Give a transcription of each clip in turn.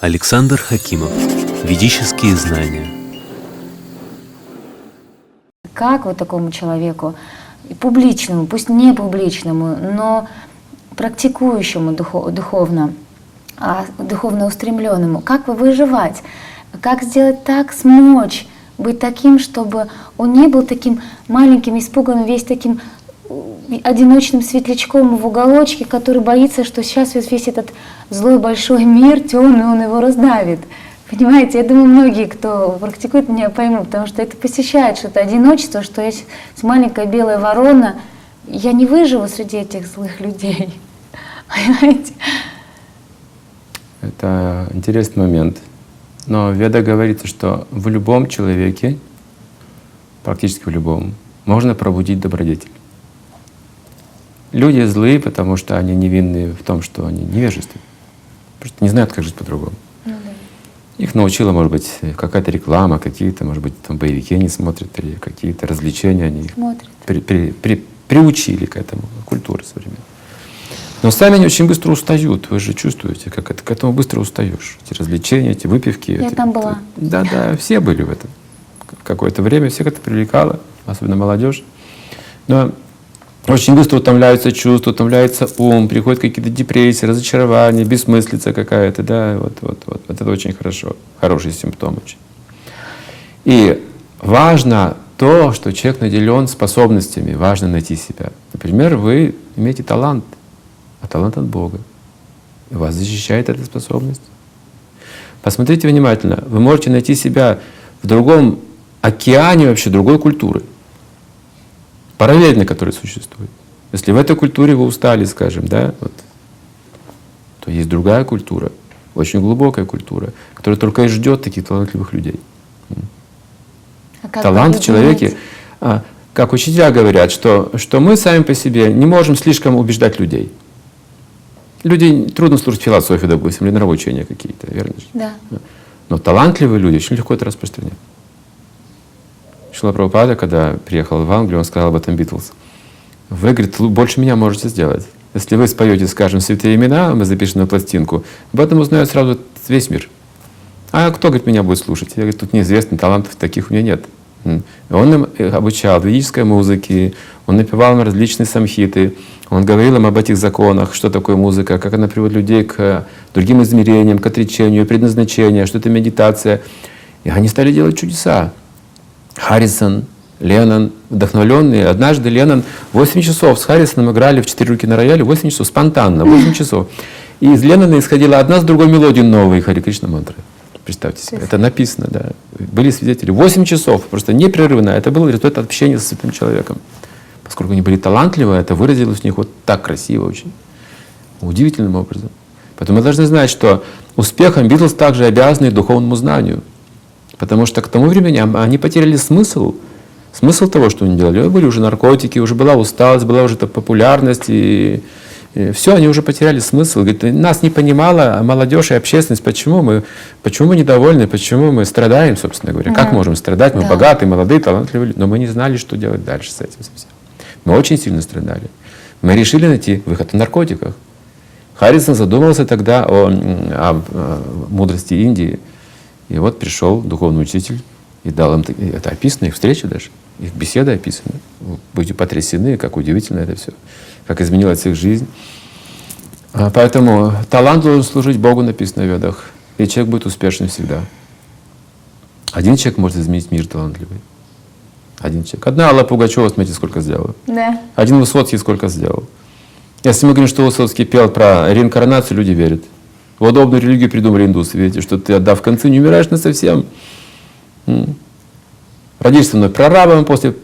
Александр Хакимов. Ведические знания. Как вот такому человеку, публичному, пусть не публичному, но практикующему духо- духовно, а духовно устремленному, как вы выживать? Как сделать так, смочь быть таким, чтобы он не был таким маленьким, испуганным, весь таким одиночным светлячком в уголочке, который боится, что сейчас весь этот злой большой мир, темный, он его раздавит. Понимаете, я думаю, многие, кто практикует, меня поймут, потому что это посещает что-то одиночество, что я с маленькая белая ворона, я не выживу среди этих злых людей. Понимаете? Это интересный момент. Но Веда говорится, что в любом человеке, практически в любом, можно пробудить добродетель. Люди злые, потому что они невинны в том, что они невежественны. Просто не знают, как жить по-другому. Их научила, может быть, какая-то реклама, какие-то, может быть, там боевики они смотрят, или какие-то развлечения они их Смотрят. при- при- при- приучили к этому, культуре современной. Но сами они очень быстро устают. Вы же чувствуете, как это, к этому быстро устаешь. Эти развлечения, эти выпивки. Я эти- там была. Да, да, все были в этом. Какое-то время всех это привлекало, особенно молодежь. Но очень быстро утомляются чувства, утомляется ум, приходят какие-то депрессии, разочарования, бессмыслица какая-то, да, вот, вот, вот. Вот это очень хорошо, хороший симптом очень. И важно то, что человек наделен способностями, важно найти себя. Например, вы имеете талант, а талант от Бога. И вас защищает эта способность. Посмотрите внимательно, вы можете найти себя в другом океане вообще другой культуры, параллельно которой существует. Если в этой культуре вы устали, скажем, да, вот, то есть другая культура, очень глубокая культура, которая только и ждет таких талантливых людей. А как Талант в человеке, а, как учителя говорят, что, что мы сами по себе не можем слишком убеждать людей. Людей трудно слушать философию, допустим, или нравоучения какие-то, верно? Да. Но талантливые люди очень легко это распространять. Шила Прабхупада, когда приехал в Англию, он сказал об этом Битлз. Вы, говорит, больше меня можете сделать. Если вы споете, скажем, святые имена, мы запишем на пластинку, об этом узнает сразу весь мир. А кто, говорит, меня будет слушать? Я говорю, тут неизвестно, талантов таких у меня нет. Он им э, обучал ведической музыке, он напевал им различные самхиты, он говорил им об этих законах, что такое музыка, как она приводит людей к э, другим измерениям, к отречению, предназначению, что это медитация. И они стали делать чудеса. Харрисон, Леннон, вдохновленные. Однажды Леннон 8 часов с Харрисоном играли в четыре руки на рояле, 8 часов, спонтанно, 8 часов. И из Леннона исходила одна с другой мелодии новые Хари Кришна мантры. Представьте себе, это написано, да. Были свидетели. 8 часов, просто непрерывно. Это был результат общения с святым человеком. Поскольку они были талантливы, это выразилось у них вот так красиво очень. Удивительным образом. Поэтому мы должны знать, что успехом Битлз также обязаны духовному знанию. Потому что к тому времени они потеряли смысл, смысл того, что они делали. Были уже наркотики, уже была усталость, была уже эта популярность, и, все, они уже потеряли смысл. Говорит, нас не понимала молодежь и общественность, почему мы, почему мы недовольны, почему мы страдаем, собственно говоря. Как Да. можем страдать? Мы Да. богатые, молодые, талантливые, люди. но мы не знали, что делать дальше с этим совсем. Мы очень сильно страдали. Мы решили найти выход в наркотиках. Харрисон задумался тогда о, м, о, э, мудрости Индии. И вот пришел духовный учитель и дал им, это описано, их встречи даже, их беседы описаны. Вы будете потрясены, как удивительно это все, как изменилась их жизнь. А Поэтому талант должен служить Богу, написано в Ведах, и человек будет успешен всегда. Один человек может изменить мир талантливый. Один человек. Одна Алла Пугачева, смотрите, сколько сделала. Да. Один Высоцкий сколько сделал. Если мы говорим, что Высоцкий пел про реинкарнацию, люди верят. Удобную религию придумали индусы. Видите, что ты, отдав концы, не умираешь на совсем. Родишься мной прорабом, после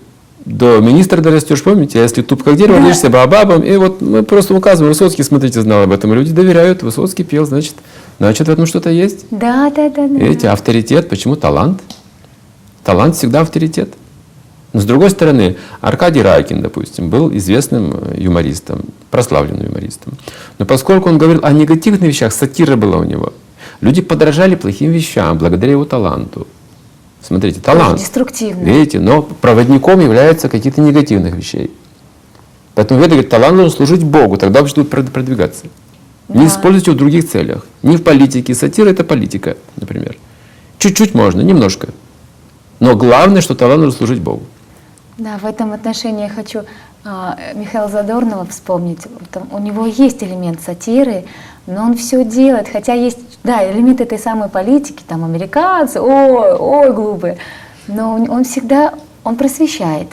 до министра дорастешь, помните? А если туп как дерево, родишься бабабом. И вот мы просто указываем, Высоцкий, смотрите, знал об этом. Люди доверяют, Высоцкий пел, значит, значит в этом что-то есть. Да, да, да. Видите, авторитет, почему талант? Талант всегда авторитет. Но с другой стороны, Аркадий Райкин, допустим, был известным э, юмористом, прославленным юмористом. Но поскольку он говорил о негативных вещах, сатира была у него, люди подражали плохим вещам благодаря его таланту. Смотрите, талант. Деструктивно. Видите, но проводником являются какие-то негативных вещей. Поэтому Веда говорит, талант должен служить Богу, тогда вообще будет прод- продвигаться. Не Да. используйте его в других целях. Не в политике. Сатира – это политика, например. Чуть-чуть можно, немножко. Но главное, что талант нужно служить Богу. Да, в этом отношении я хочу а, Михаила Задорнова вспомнить. Там у него есть элемент сатиры, но он все делает, хотя есть, да, элемент этой самой политики, там американцы, ой, ой, глупые, но он, он всегда, он просвещает.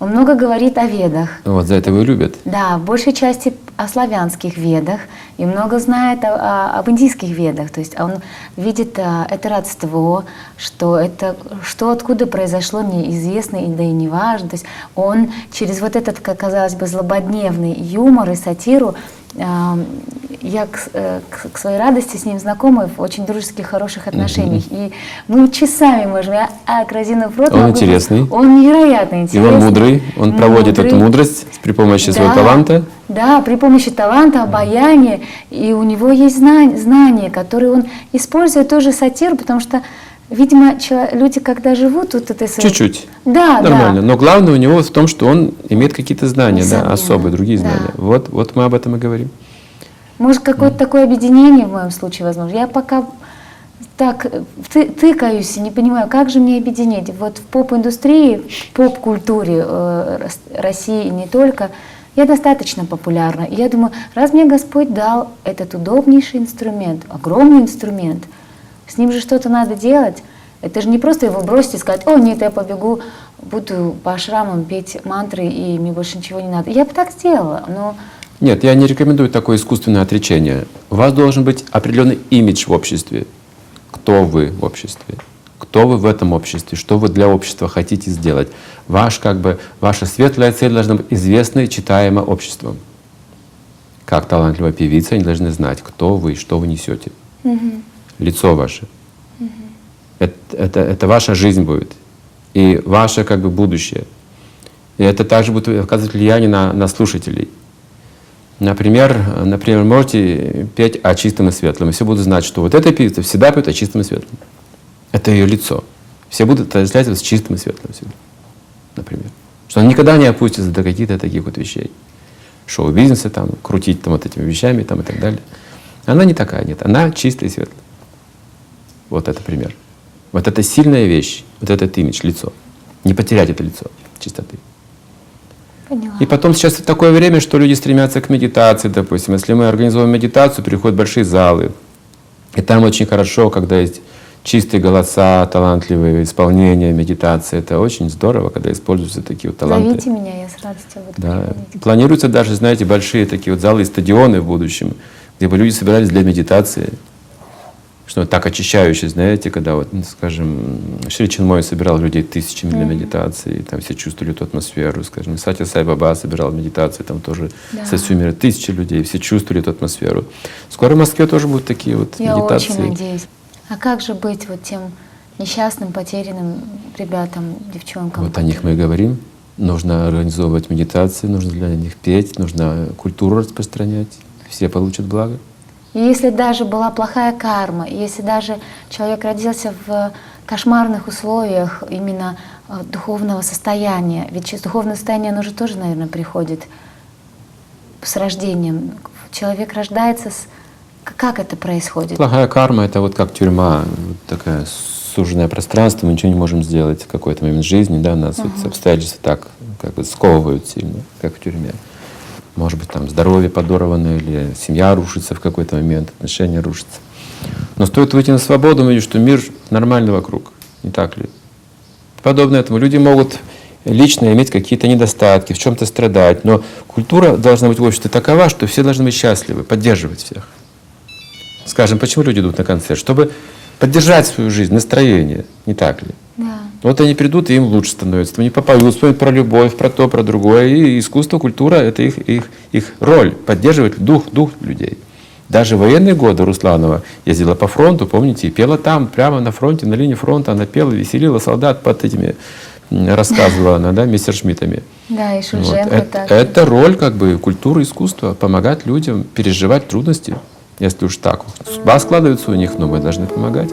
Он много говорит о ведах. Вот за это его любят. Да, в большей части о славянских ведах и много знает о- о- об индийских ведах. То есть он видит а, это родство, что это что откуда произошло неизвестно и да и не важно. То есть он через вот этот, как казалось бы, злободневный юмор и сатиру а, я к, э, к- к своей радости с ним знакома в очень дружеских, хороших отношениях. И мы часами можем, я а, Разинов рот Он могу- интересный. Он невероятно И интересный. он мудрый, он проводит эту Мудрый. мудрость при помощи своего Да, таланта. Да, при помощи таланта, обаяния. И у него есть знания, знания, которые он использует тоже сатиру, потому что, видимо, люди, когда живут вот этой своей... Чуть-чуть. Да, Нормально. да. Но главное у него в том, что он имеет какие-то знания, да, особые, другие Да. знания. Вот, вот мы об этом и говорим. Может, какое-то такое объединение в моем случае возможно. Я пока так э, ты- тыкаюсь и не понимаю, как же мне объединить. Вот в поп-индустрии, в поп-культуре э, Рос- России и не только, я достаточно популярна. И я думаю, раз мне Господь дал этот удобнейший инструмент, огромный инструмент, с ним же что-то надо делать. Это же не просто его бросить и сказать, о, нет, я побегу, буду по шрамам петь мантры, и мне больше ничего не надо. Я бы так сделала, но Нет, я не рекомендую такое искусственное отречение. У вас должен быть определенный имидж в обществе. Кто вы в обществе? Кто вы в этом обществе? Что вы для общества хотите сделать? Ваш, как бы, ваша светлая цель должна быть известна и читаема обществом. Как талантливая певица, они должны знать, кто вы, что вы несете. Лицо ваше. Это, это, это ваша жизнь будет. И ваше как бы будущее. И это также будет оказывать влияние на, на слушателей. Например, например, можете петь о чистом и светлом, и все будут знать, что вот эта певица всегда поет о чистом и светлом. Это ее лицо. Все будут отождествлять его с чистым и светлым всегда. Например. Что она никогда не опустится до каких-то таких вот вещей. Шоу-бизнеса, там, крутить там, вот этими вещами там, и так далее. Она не такая, нет. Она чистая и светлая. Вот это пример. Вот это сильная вещь, вот этот имидж, лицо. Не потерять это лицо чистоты. Поняла. И потом сейчас такое время, что люди стремятся к медитации, допустим. Если мы организуем медитацию, приходят большие залы. И там очень хорошо, когда есть чистые голоса, талантливые исполнения, медитация. Это очень здорово, когда используются такие вот таланты. Зовите меня, я с радостью буду Да. приходить. Планируются даже, знаете, большие такие вот залы и стадионы в будущем, где бы люди собирались для медитации. Что так очищающее, знаете, когда вот, ну, скажем, Шри Чинмой собирал людей тысячами для медитации, и там все чувствовали эту атмосферу, скажем, Сати Сай Баба собирал медитации, там тоже Да. со всего мира тысячи людей, все чувствовали эту атмосферу. Скоро в Москве тоже будут такие вот Я медитации. очень надеюсь. А как же быть вот тем несчастным, потерянным ребятам, девчонкам? Вот о них мы и говорим. Нужно организовывать медитации, нужно для них петь, нужно культуру распространять. Все получат благо. И если даже была плохая карма, если даже человек родился в кошмарных условиях именно э, духовного состояния, ведь через духовное состояние оно же тоже, наверное, приходит с рождением. Человек рождается с... Как это происходит? Плохая карма — это вот как тюрьма, вот такое суженное пространство, мы ничего не можем сделать в какой-то момент жизни, да, нас вот обстоятельства так как бы сковывают сильно, как в тюрьме. Может быть, там здоровье подорвано, или семья рушится в какой-то момент, отношения рушатся. Но стоит выйти на свободу, мы видим, что мир нормальный вокруг, не так ли? Подобно этому люди могут лично иметь какие-то недостатки, в чем-то страдать, но культура должна быть в обществе такова, что все должны быть счастливы, поддерживать всех. Скажем, почему люди идут на концерт? Чтобы поддержать свою жизнь, настроение, не так ли? Да. Вот они придут, и им лучше становится. Они попоют, вспомнят про любовь, про то, про другое. И искусство, культура — это их, их, их роль, поддерживать дух, дух людей. Даже в военные годы Русланова ездила по фронту, помните, и пела там, прямо на фронте, на линии фронта. Она пела, веселила солдат под этими, рассказывала она, да, мессершмиттами. Да, и Вот. Шульженко Это, так. это роль как бы культуры искусства, помогать людям переживать трудности. Если уж так судьба складывается у них, но мы должны помогать.